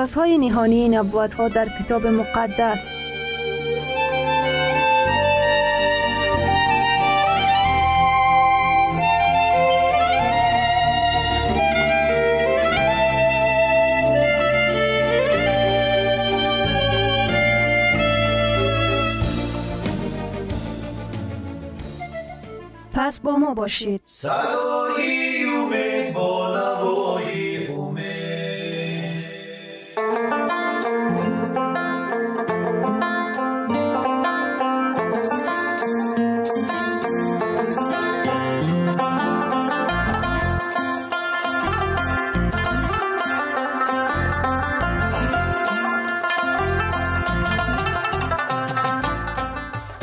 رازهای نهانی نبوت ها در کتاب مقدس. پس با ما باشید. صدای امید با نوای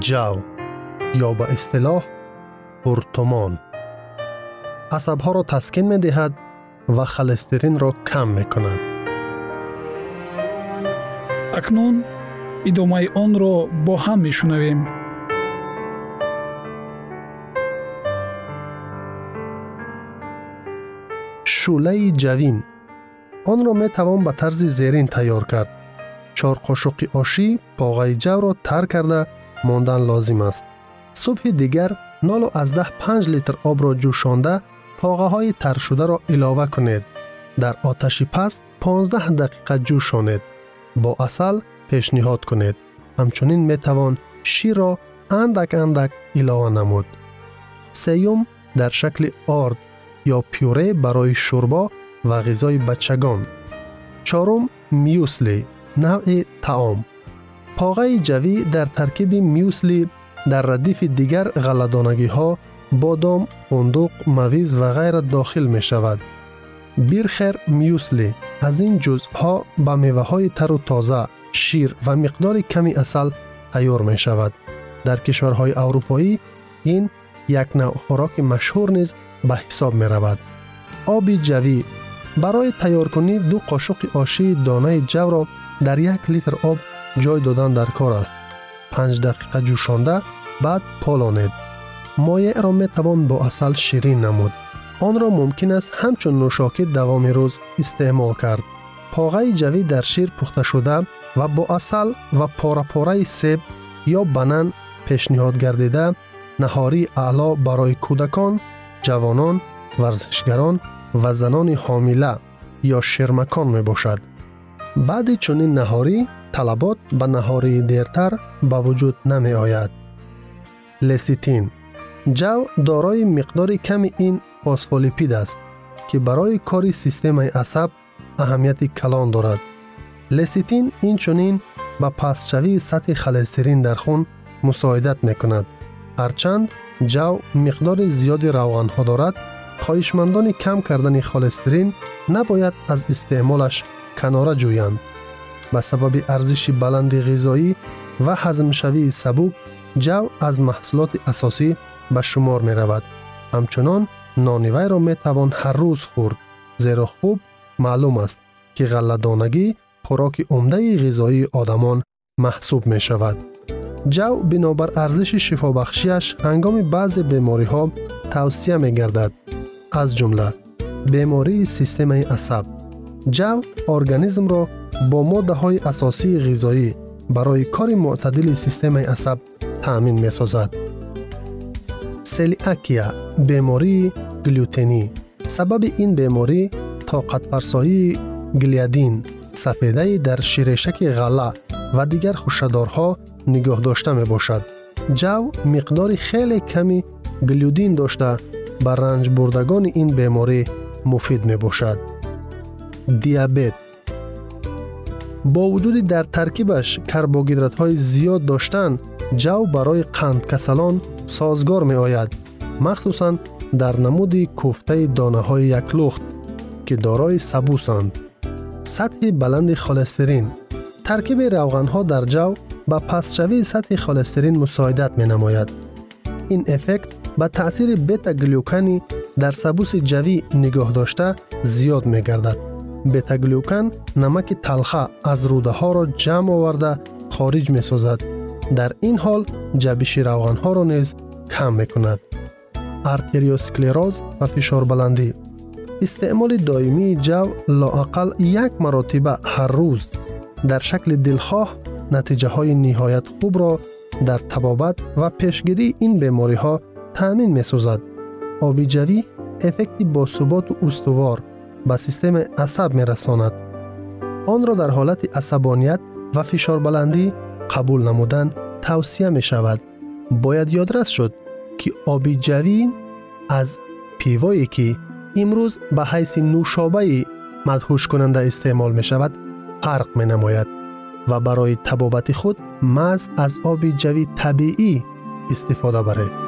جو یا به اصطلاح عصب ها را تسکین می دهد و خلسترین را کم می کند. اکنون ادامه آن را با هم می شنویم. شوله جوین آن را می توان به طرز زیرین تیار کرد. چهار قاشق آشی باغای جو را تر کرده мондан лозим аст. Субҳи дигар 0 литр обро ҷӯшонда поғаҳои таршударо илова кунед. Дар оташи паст 15 дақиқа ҷӯшонед. Бо асал пешниҳод кунед. Ҳамчунин метавон ширро андак андак илова намуд. Сеюм дар шакли орд ё пюре барои шӯрбо ва ғизои бачагон. Чорум мюсли навъи таом поғаи ҷавӣ дар таркиби мюсли дар радифи дигар ғалладонагиҳо бодом фундуқ мавиз ва ғайра дохил мешавад бирхер мюсли аз ин ҷузъҳо ба меваҳои тару тоза шир ва миқдори ками асал тайёр мешавад дар кишварҳои аврупоӣ ин як навъ хӯроки машҳур низ ба ҳисоб меравад оби ҷавӣ барои тайёркунӣ ду қошуқи ошии донаи ҷавро дар як литр об ҷой додан дар кор аст панҷ дақиқа ҷӯшонда баъд полонед моеъро метавон бо асал ширин намуд онро мумкин аст ҳамчун нӯшокӣ давоми рӯз истеъмол кард поғаи ҷавӣ дар шир пухташуда ва бо асал ва порапораи себ ё банан пешниҳод гардида наҳории аъло барои кӯдакон ҷавонон варзишгарон ва занони ҳомила ё шермакон мебошад баъди чунин наҳорӣ талабот ба наҳории дертар ба вуҷуд намеояд леситин ҷав дорои миқдори ками ин фосфолипид аст ки барои кори системаи асаб аҳамияти калон дорад леситин инчунин ба пастшавии сатҳи холестерин дар хун мусоидат мекунад ҳарчанд ҷав миқдори зиёди равғанҳо дорад хоҳишмандони кам кардани холестерин набояд аз истеъмолаш канора ҷӯянд Ба сабаби арзиши баланди ғизоӣ ва ҳазмшавии сабук ҷав аз маҳсулоти асосӣ ба шумор меравад. Ҳамчунон нони вайро метавон ҳар рӯз хӯрд зеро хуб маълум аст ки ғалладонагӣ хӯроки умдаи ғизоии одамон маҳсуб мешавад. Ҷав бинобар арзиши шифобахшиаш ҳангоми баъзе бемориҳо тавсия мегардад. Аз ҷумла бемории системаи асаб. Ҷав организмро бо моддаҳои асосии ғизоӣ барои кори мӯътадили системаи асаб таъмин месозад селиакия бемории глютенӣ сабаби ин беморӣ тоқатфарсоии глиадин сафедаи дар ширешаки ғалла ва дигар хушадорҳо нигоҳ дошта мебошад ҷав миқдори хеле ками глюдин дошта ба ранҷбурдагони ин беморӣ муфид мебошад диабет با وجودی در ترکیبش کربوهیدرات‌های زیاد داشتن جو برای قند کسلان سازگار می آید مخصوصا در نمود کوفته دانه های یک لخت که دارای سبوسند. سطح بلند خالسترین ترکیب روغن ها در جو به پسشوی سطح خالسترین مساعدت می نماید این افکت به تاثیر بتا گلیوکانی در سبوس جوی نگاه داشته زیاد می گردد бетаглюкан намаки талха аз рӯдаҳоро ҷамъ оварда хориҷ месозад дар ин ҳол ҷабиши равғанҳоро низ кам мекунад артериосклероз ва фишорбаландӣ истеъмоли доимии ҷав лоақал як маротиба ҳар рӯз дар шакли дилхоҳ натиҷаҳои ниҳоят хубро дар табобат ва пешгирии ин бемориҳо таъмин месозад оби ҷавӣ эффекти босуботу устувор به سیستم عصب میرساند. آن را در حالت عصبانیت و فشار بلندی قبول نمودن توصیه می شود باید یادرس شد که آبی جوین از پیوایی که امروز به حیث نوشابه مدهوش کننده استعمال می شود فرق می نماید و برای تبابت خود مز از آبی جوی طبیعی استفاده برید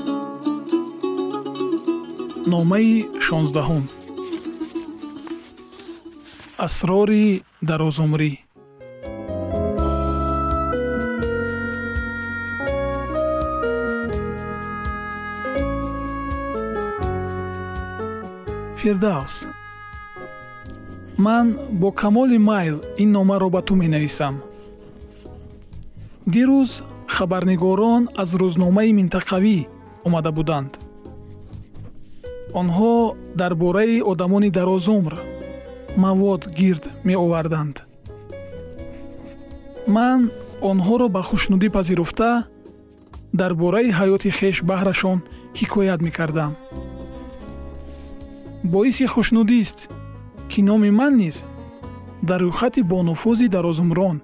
Номаи шонздаҳум. Асрори дарозумрӣ. Фирдавс ман бо камоли майл ин номаро ба ту менависам. Дирӯз хабарнигорон аз рӯзномаи минтақавӣ омада буданд онҳо дар бораи одамони дарозумр мавод гирд меоварданд. Ман онҳоро ба хушнудӣ пазируфта дар бораи ҳаёти хеш баҳрашон ҳикоят мекардам. Боиси хушнудист ки номи ман низ дар рӯйхати бонуфузи дарозумрон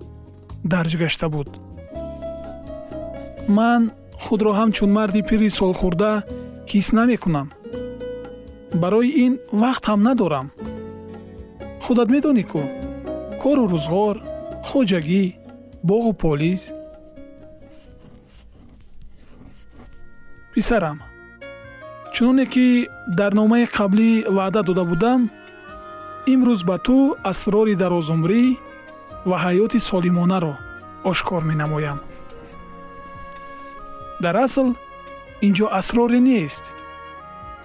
дарҷ гашта буд. Ман худро ҳамчун марди пири солхӯрда ҳис намекунам барои ин вақт ҳам надорам. Худат медонӣ ку кору рӯзғор хоҷагӣ боғу полис. Писарам чуноне ки дар номаи қаблӣ ваъда дода будам имрӯз ба ту асрори дарозумрӣ ва ҳаёти солимонаро ошкор менамоям. Дар асл инҷо асроре нест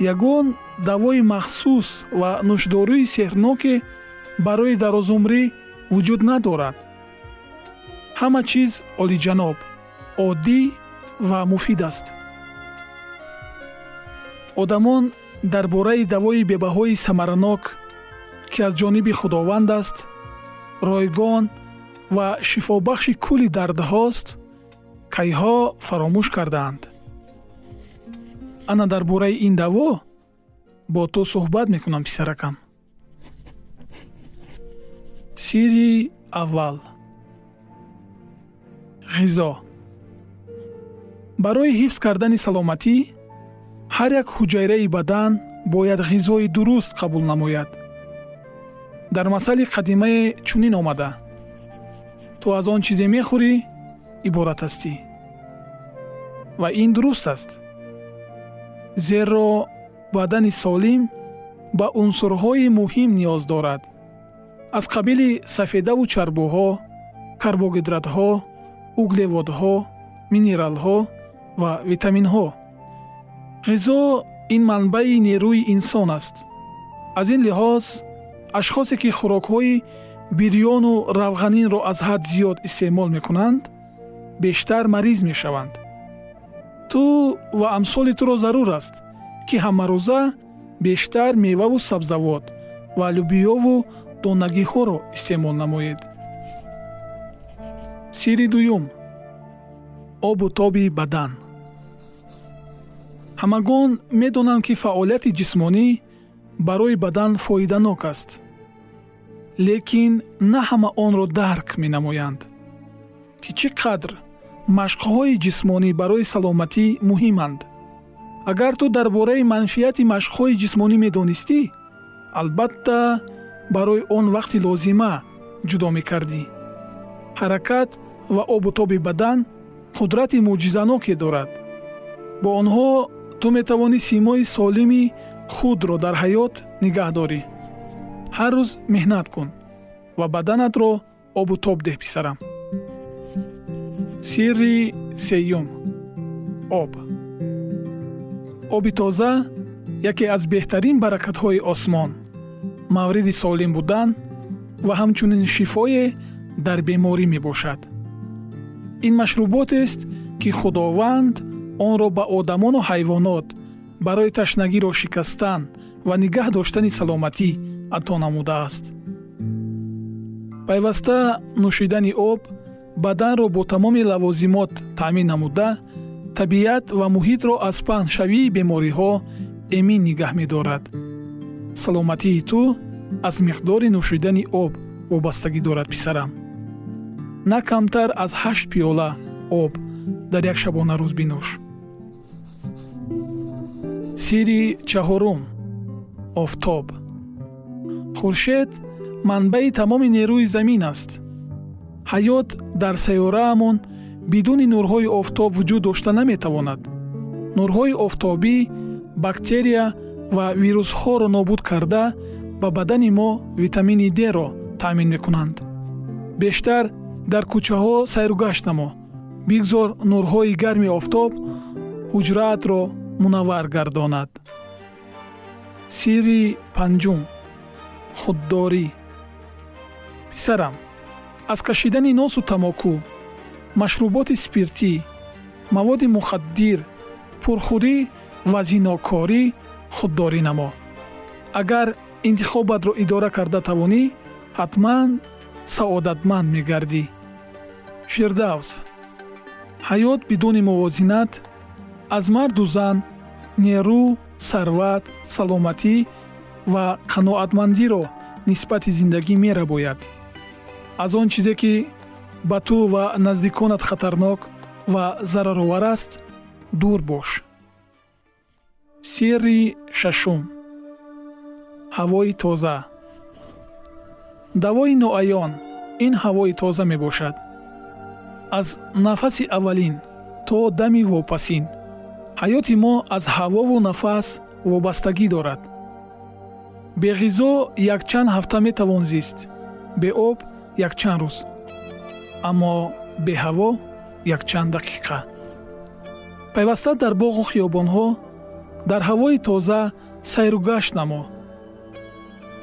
ягон давои махсус ва нӯшдории сеҳрноке барои дарозумрӣ вуҷуд надорад. Ҳама чиз олиҷаноб оддӣ ва муфид аст. Одамон дар бораи давои бебаҳои самаранок ки аз ҷониби худованд аст ройгон ва шифобахши кулли дардҳост кайҳо фаромӯш кардаанд ана дар бораи ин даво бо ту суҳбат мекунам писаракам. Сирри аввал. Ғизо. Барои ҳифз кардани саломатӣ ҳар як ҳуҷайраи бадан бояд ғизои дуруст қабул намояд. Дар масали қадимае чунин омада. Ту аз он чизе мехӯрӣ иборат ҳастӣ. Ва ин дуруст аст зеро бадани солим ба унсурҳои муҳим ниёз дорад. Аз қабили сафедаву чарбуҳо карбогидратҳо углеводҳо минералҳо ва витаминҳо. ғизо ин манбаи нерӯи инсон аст. Аз ин лиҳоз ашхосе ки хӯрокҳои бирёну равғанинро аз ҳад зиёд истеъмол мекунанд бештар мариз мешаванд ту ва амсоли туро зарур аст ки ҳамарӯза бештар меваву сабзавот ва лӯбиёву донагиҳоро истеъмол намоед. Сирри дуюм. Обу тоби бадан. Ҳамагон медонанд ки фаъолияти ҷисмонӣ барои бадан фоиданок аст лекин на ҳама онро дарк менамоянд ки чӣ қадр машқҳои ҷисмонӣ барои саломатӣ муҳиманд. Агар ту дар бораи манфиати машқҳои ҷисмонӣ медонистӣ албатта барои он вақти лозима ҷудо мекардӣ. Ҳаракат ва обутоби бадан қудрати мӯъҷизаноке дорад. Бо онҳо ту метавонӣ симои солими худро дар ҳаёт нигаҳ дорӣ. Ҳар рӯз меҳнат кун ва баданатро обу тоб деҳ писарам сирри сеюм. Об. Оби тоза яке аз беҳтарин баракатҳои осмон мавриди солим будан ва ҳамчунин шифое дар беморӣ мебошад. Ин машруботест ки худованд онро ба одамону ҳайвонот барои ташнагиро шикастан ва нигаҳ доштани саломатӣ ато намудааст. Пайваста нӯшидани об баданро бо тамоми лавозимот таъмин намуда табиат ва муҳитро аз паҳншавии бемориҳо эмин нигаҳ медорад. Саломатии ту аз миқдори нӯшидани об вобастагӣ дорад писарам. На камтар аз ҳашт пиёла об дар як шабона рӯз бинӯш. Сирри чаҳорум офтоб. Хуршед манбаи тамоми нерӯи замин аст ҳаёт дар сайёраамон бидуни нурҳои офтоб вуҷуд дошта наметавонад. нурҳои офтобӣ бактерия ва вирусҳоро нобуд карда ба бадани мо витамини дро таъмин мекунанд. бештар дар кӯчаҳо сайругашт намо. бигзор нурҳои гарми офтоб ҳуҷраатро мунаввар гардонад. сирри панҷум. худдорӣ. писарам аз кашидани носу тамоку машруботи спиртӣ маводи мухаддир пурхӯрӣ ва зинокорӣ худдорӣ намо. Агар интихобатро идора карда тавонӣ ҳатман саодатманд мегардӣ. Фирдавс ҳаёт бидуни мувозинат аз марду зан нерӯ сарват саломатӣ ва қаноатмандиро нисбати зиндагӣ мерабояд аз он чизе ки ба ту ва наздиконат хатарнок ва зараровар аст дур бош. Сирри шашум. Ҳавои тоза. Давои ноаён. Ин ҳавои тоза мебошад. Аз нафаси аввалин то дами вопасин. Ҳаёти мо аз ҳавову нафас вобастагӣ дорад. Беғизо якчанд ҳафта метавон зист. Беоб якчанд рӯз. Аммо беҳаво якчанд дақиқа. Пайваста дар боғу хиёбонҳо дар ҳавои тоза сайругашт намо.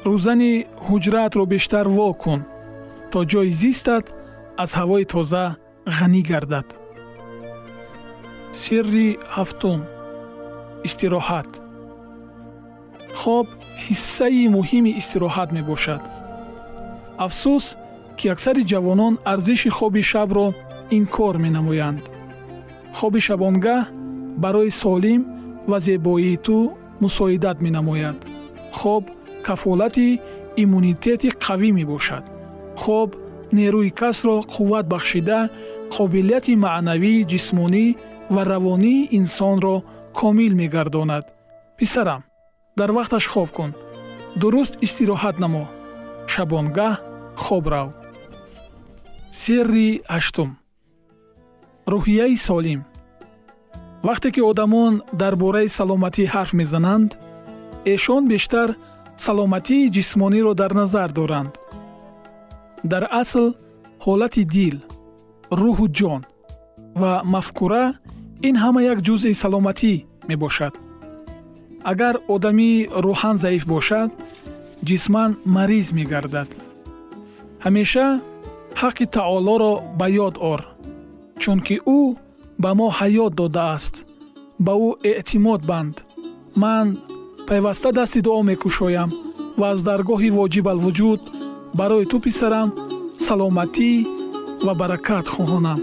Рӯзани ҳуҷраатро бештар во кун то ҷои зистат аз ҳавои тоза ғанӣ гардад. Сирри ҳафтум. Истироҳат. Хоб ҳиссаи муҳими истироҳат мебошад. Афсӯс ки аксари ҷавонон арзиши хоби шабро инкор менамоянд. Хоби шабонгаҳ барои солим ва зебоии ту мусоидат менамояд. Хоб кафолати иммунитети қавӣ мебошад. Хоб нерӯи касро қувват бахшида қобилияти маънавии ҷисмонӣ ва равонии инсонро комил мегардонад. Писарам дар вақташ хоб кун. Дуруст истироҳат намо. Шабонгаҳ хоб рав сирри ҳаштум рӯҳияи солим. Вақте ки одамон дар бораи саломатӣ ҳарф мезананд эшон бештар саломатии ҷисмониро дар назар доранд. Дар асл ҳолати дил рӯҳу ҷон ва мафкура ин ҳама як ҷузъи саломатӣ мебошад. Агар одамӣ рӯҳан заиф бошад ҷисман мариз мегардад. Ҳамеша ҳаққи таолоро ба ёд ор чунки ӯ ба мо ҳаёт додааст ба ӯ эътимод банд. Ман пайваста дасти дуо мекушоям ва аз даргоҳи воҷибалвуҷуд барои ту писарам саломатӣ ва баракат хоҳонам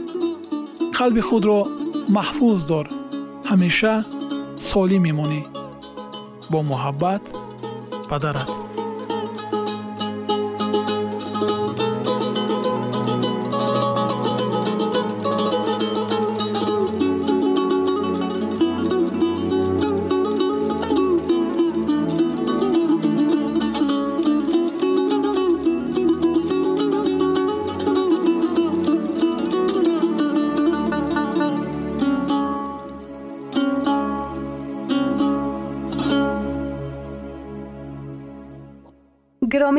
қалби худро маҳфуз дор. Ҳамеша солим мемонӣ. Бо муҳаббат падарат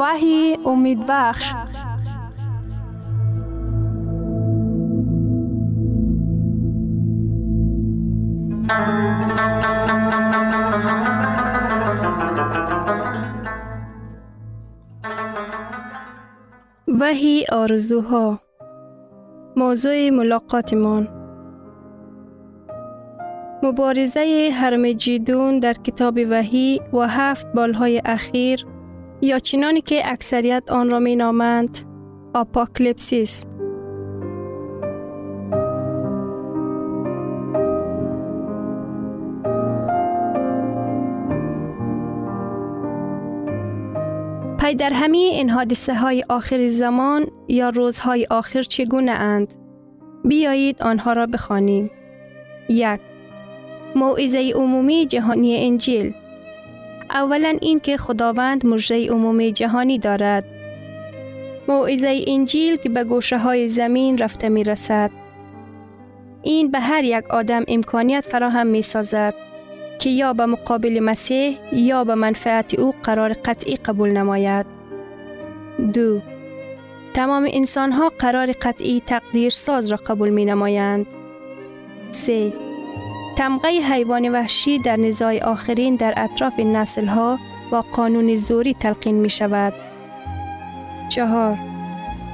وحی امید بخش. وحی آرزوها. موضوع ملاقاتمان. مبارزه هرمجیدون در کتاب وحی و هفت بالهای اخیر یا چنانی که اکثریت آن را می نامند apocalypse پی در همه این حادثه های آخر زمان یا روزهای آخر چگونه اند؟ بیایید آنها را بخوانیم. یک موعظه عمومی جهانی انجیل اولا این که خداوند مجره عمومی جهانی دارد. موعظه انجیل که به گوشه های زمین رفته می رسد. این به هر یک آدم امکانیت فراهم می سازد که یا به مقابل مسیح یا به منفعت او قرار قطعی قبول نماید. دو تمام انسان ها قرار قطعی تقدیر ساز را قبول می نمایند. سه تمغه حیوان وحشی در نزاع آخرین در اطراف نسل ها با قانون زوری تلقین می شود. چهار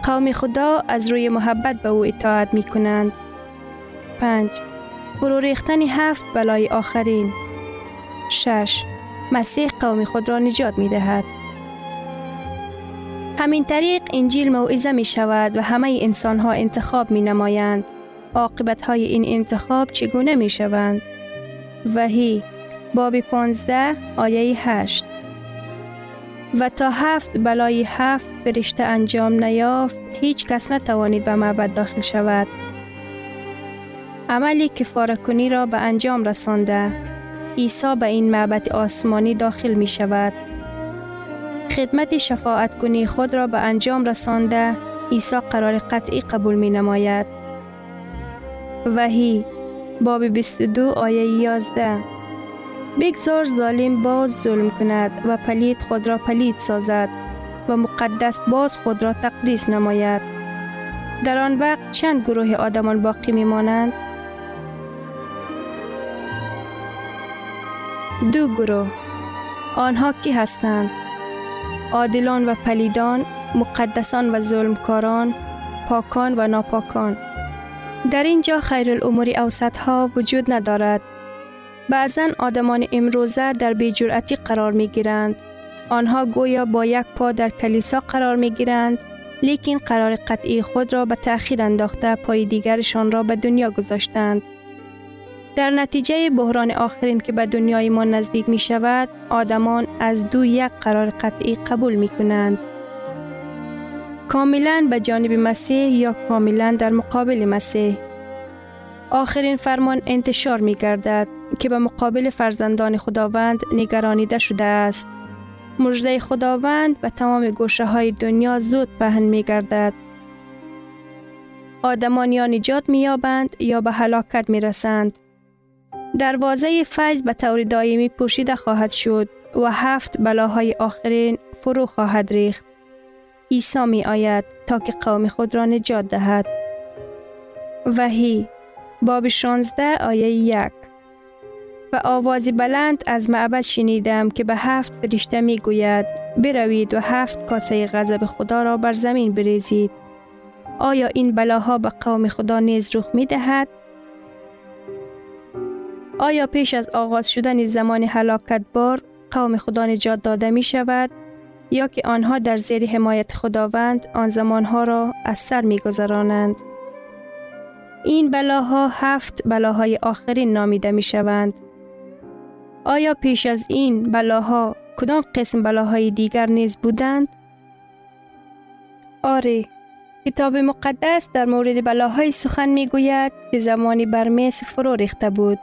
قوم خدا از روی محبت به او اطاعت می کنند. پنج فرو ریختن هفت بلای آخرین. شش مسیح قوم خود را نجات می دهد. همین طریق انجیل موعظه می شود و همه انسان ها انتخاب می نمایند. عاقبت های این انتخاب چگونه می شوند؟ وحی باب 15 آیه 8 و تا هفت بلای هفت فرشته انجام نیافت هیچ کس نتوانید به معبد داخل شود. عملی کفاره کنی را به انجام رسانده عیسی به این معبد آسمانی داخل می شود. خدمت شفاعت کنی خود را به انجام رسانده عیسی قرار قطعی قبول می نماید. وحی باب 22 آیه 11 بگذار ظالم باز ظلم کند و پلید خود را پلید سازد و مقدس باز خود را تقدیس نماید. در آن وقت چند گروه آدمان باقی می مانند؟ دو گروه آنها کی هستند؟ عادلان و پلیدان، مقدسان و ظلمکاران، پاکان و ناپاکان. در اینجا خیر الامور اوسط ها وجود ندارد. بعضا آدمان امروزه در بیجرعتی قرار می گیرند. آنها گویا با یک پا در کلیسا قرار می گیرند لیکن قرار قطعی خود را به تأخیر انداخته پای دیگرشان را به دنیا گذاشتند. در نتیجه بحران آخرین که به دنیای ما نزدیک می شود، آدمان از دو یک قرار قطعی قبول می کنند. کاملا به جانب مسیح یا کاملا در مقابل مسیح. آخرین فرمان انتشار می گردد که به مقابل فرزندان خداوند نگرانیده شده است. مجده خداوند به تمام گوشه های دنیا زود پهن می گردد. آدمان یا نجات می یابند یا به هلاکت می رسند. دروازه فیض به طور دائمی پوشیده خواهد شد و هفت بلاهای آخرین فرو خواهد ریخت. عیسی می آید تا که قوم خود را نجات دهد. وحی باب 16 آیه 1 و آوازی بلند از معبد شنیدم که به هفت فرشته می گوید بروید و هفت کاسه غضب خدا را بر زمین بریزید. آیا این بلاها به قوم خدا نیز رخ می دهد؟ آیا پیش از آغاز شدن زمان حلاکت بار قوم خدا نجات داده می شود یا که آنها در زیر حمایت خداوند آن زمانها را از سر می گذرانند. این بلاها هفت بلاهای آخرین نامیده می شوند. آیا پیش از این بلاها کدام قسم بلاهای دیگر نیز بودند؟ آره، کتاب مقدس در مورد بلاهای سخن می گوید که زمانی بر مصر فرو ریخته بود.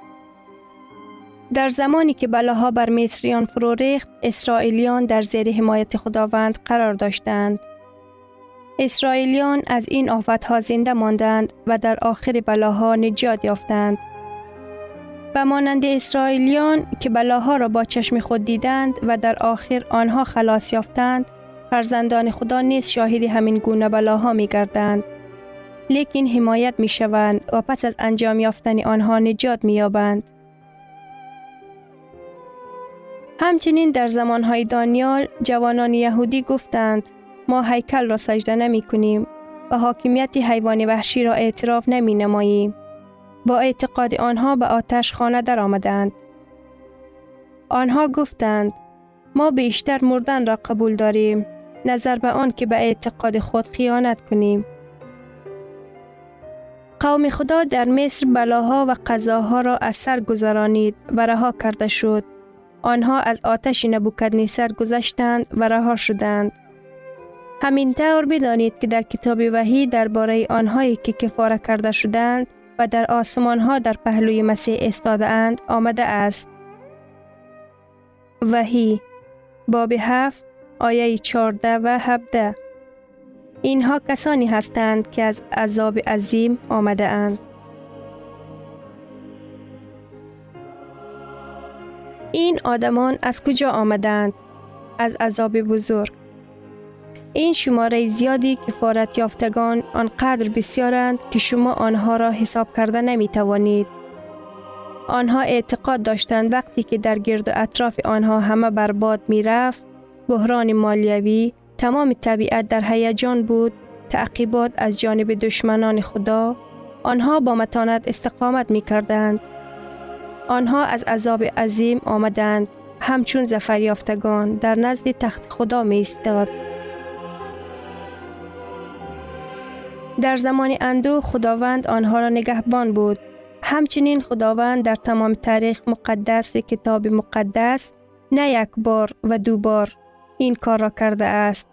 در زمانی که بلاها بر مصریان فرو ریخت، اسرائیلیان در زیر حمایت خداوند قرار داشتند. اسرائیلیان از این آفتها زنده ماندند و در آخر بلاها نجات یافتند. و مانند اسرائیلیان که بلاها را با چشم خود دیدند و در آخر آنها خلاص یافتند، فرزندان خدا نیز شاهد همین گونه بلاها می گردند. لیکن حمایت می شوند و پس از انجام یافتن آنها نجات می یابند. همچنین در زمانهای دانیال جوانان یهودی گفتند ما هیکل را سجده نمی کنیم و حاکمیت حیوان وحشی را اعتراف نمی نماییم. با اعتقاد آنها به آتش خانه در آمدند. آنها گفتند ما بیشتر مردن را قبول داریم نظر به آن که به اعتقاد خود خیانت کنیم. قوم خدا در مصر بلاها و قضاها را از گذرانید و رها کرده شد. آنها از آتش نبوکدنیسر گذشتند و رها شدند. همین طور بدانید که در کتاب وحی درباره آنهایی که کفاره کرده شدند و در آسمان ها در پهلوی مسیح استاده اند آمده است. وحی باب هفت آیه 14 و 17 اینها کسانی هستند که از عذاب عظیم آمده اند. این آدمان از کجا آمدند؟ از عذاب بزرگ. این شماره زیادی کفارت یافتگان آنقدر بسیارند که شما آنها را حساب کرده نمی توانید. آنها اعتقاد داشتند وقتی که در گرد و اطراف آنها همه برباد می رفت، بحران مالیوی، تمام طبیعت در هیجان بود، تعقیبات از جانب دشمنان خدا، آنها با متانت استقامت می کردند. آنها از عذاب عظیم آمدند، همچون زفر یافتگان در نزد تخت خدا می استاد. در زمان اندو خداوند آنها را نگهبان بود. همچنین خداوند در تمام تاریخ مقدس کتاب مقدس نه یک بار و دو بار این کار را کرده است.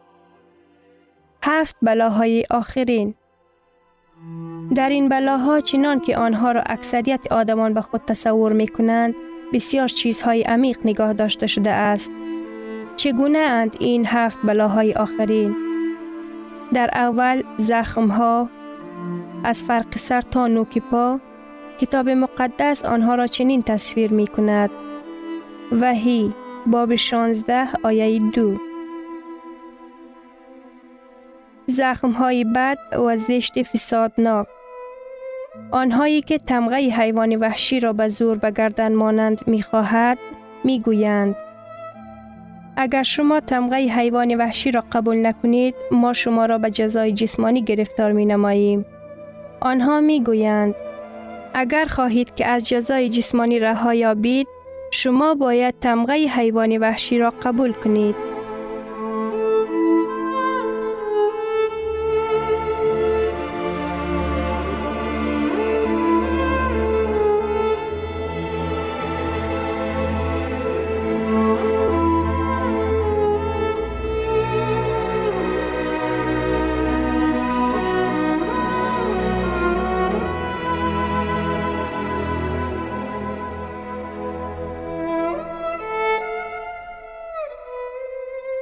هفت بلاهای آخرین در این بلاها چنان که آنها را اکثریت آدمان به خود تصور می کنند بسیار چیزهای عمیق نگاه داشته شده است. چگونه اند این هفت بلاهای آخرین؟ در اول زخمها از فرق سر تا نوک پا کتاب مقدس آنها را چنین تصویر می کند. وحی باب 16 آیه 2 زخمهای بد و زشت فسادناک آنهایی که تمغه حیوان وحشی را به زور به گردن مانند می‌خواهد می‌گویند اگر شما تمغه حیوان وحشی را قبول نکنید ما شما را به جزای جسمانی گرفتار می نماییم. آنها می گویند اگر خواهید که از جزای جسمانی رها یابید شما باید تمغه حیوان وحشی را قبول کنید.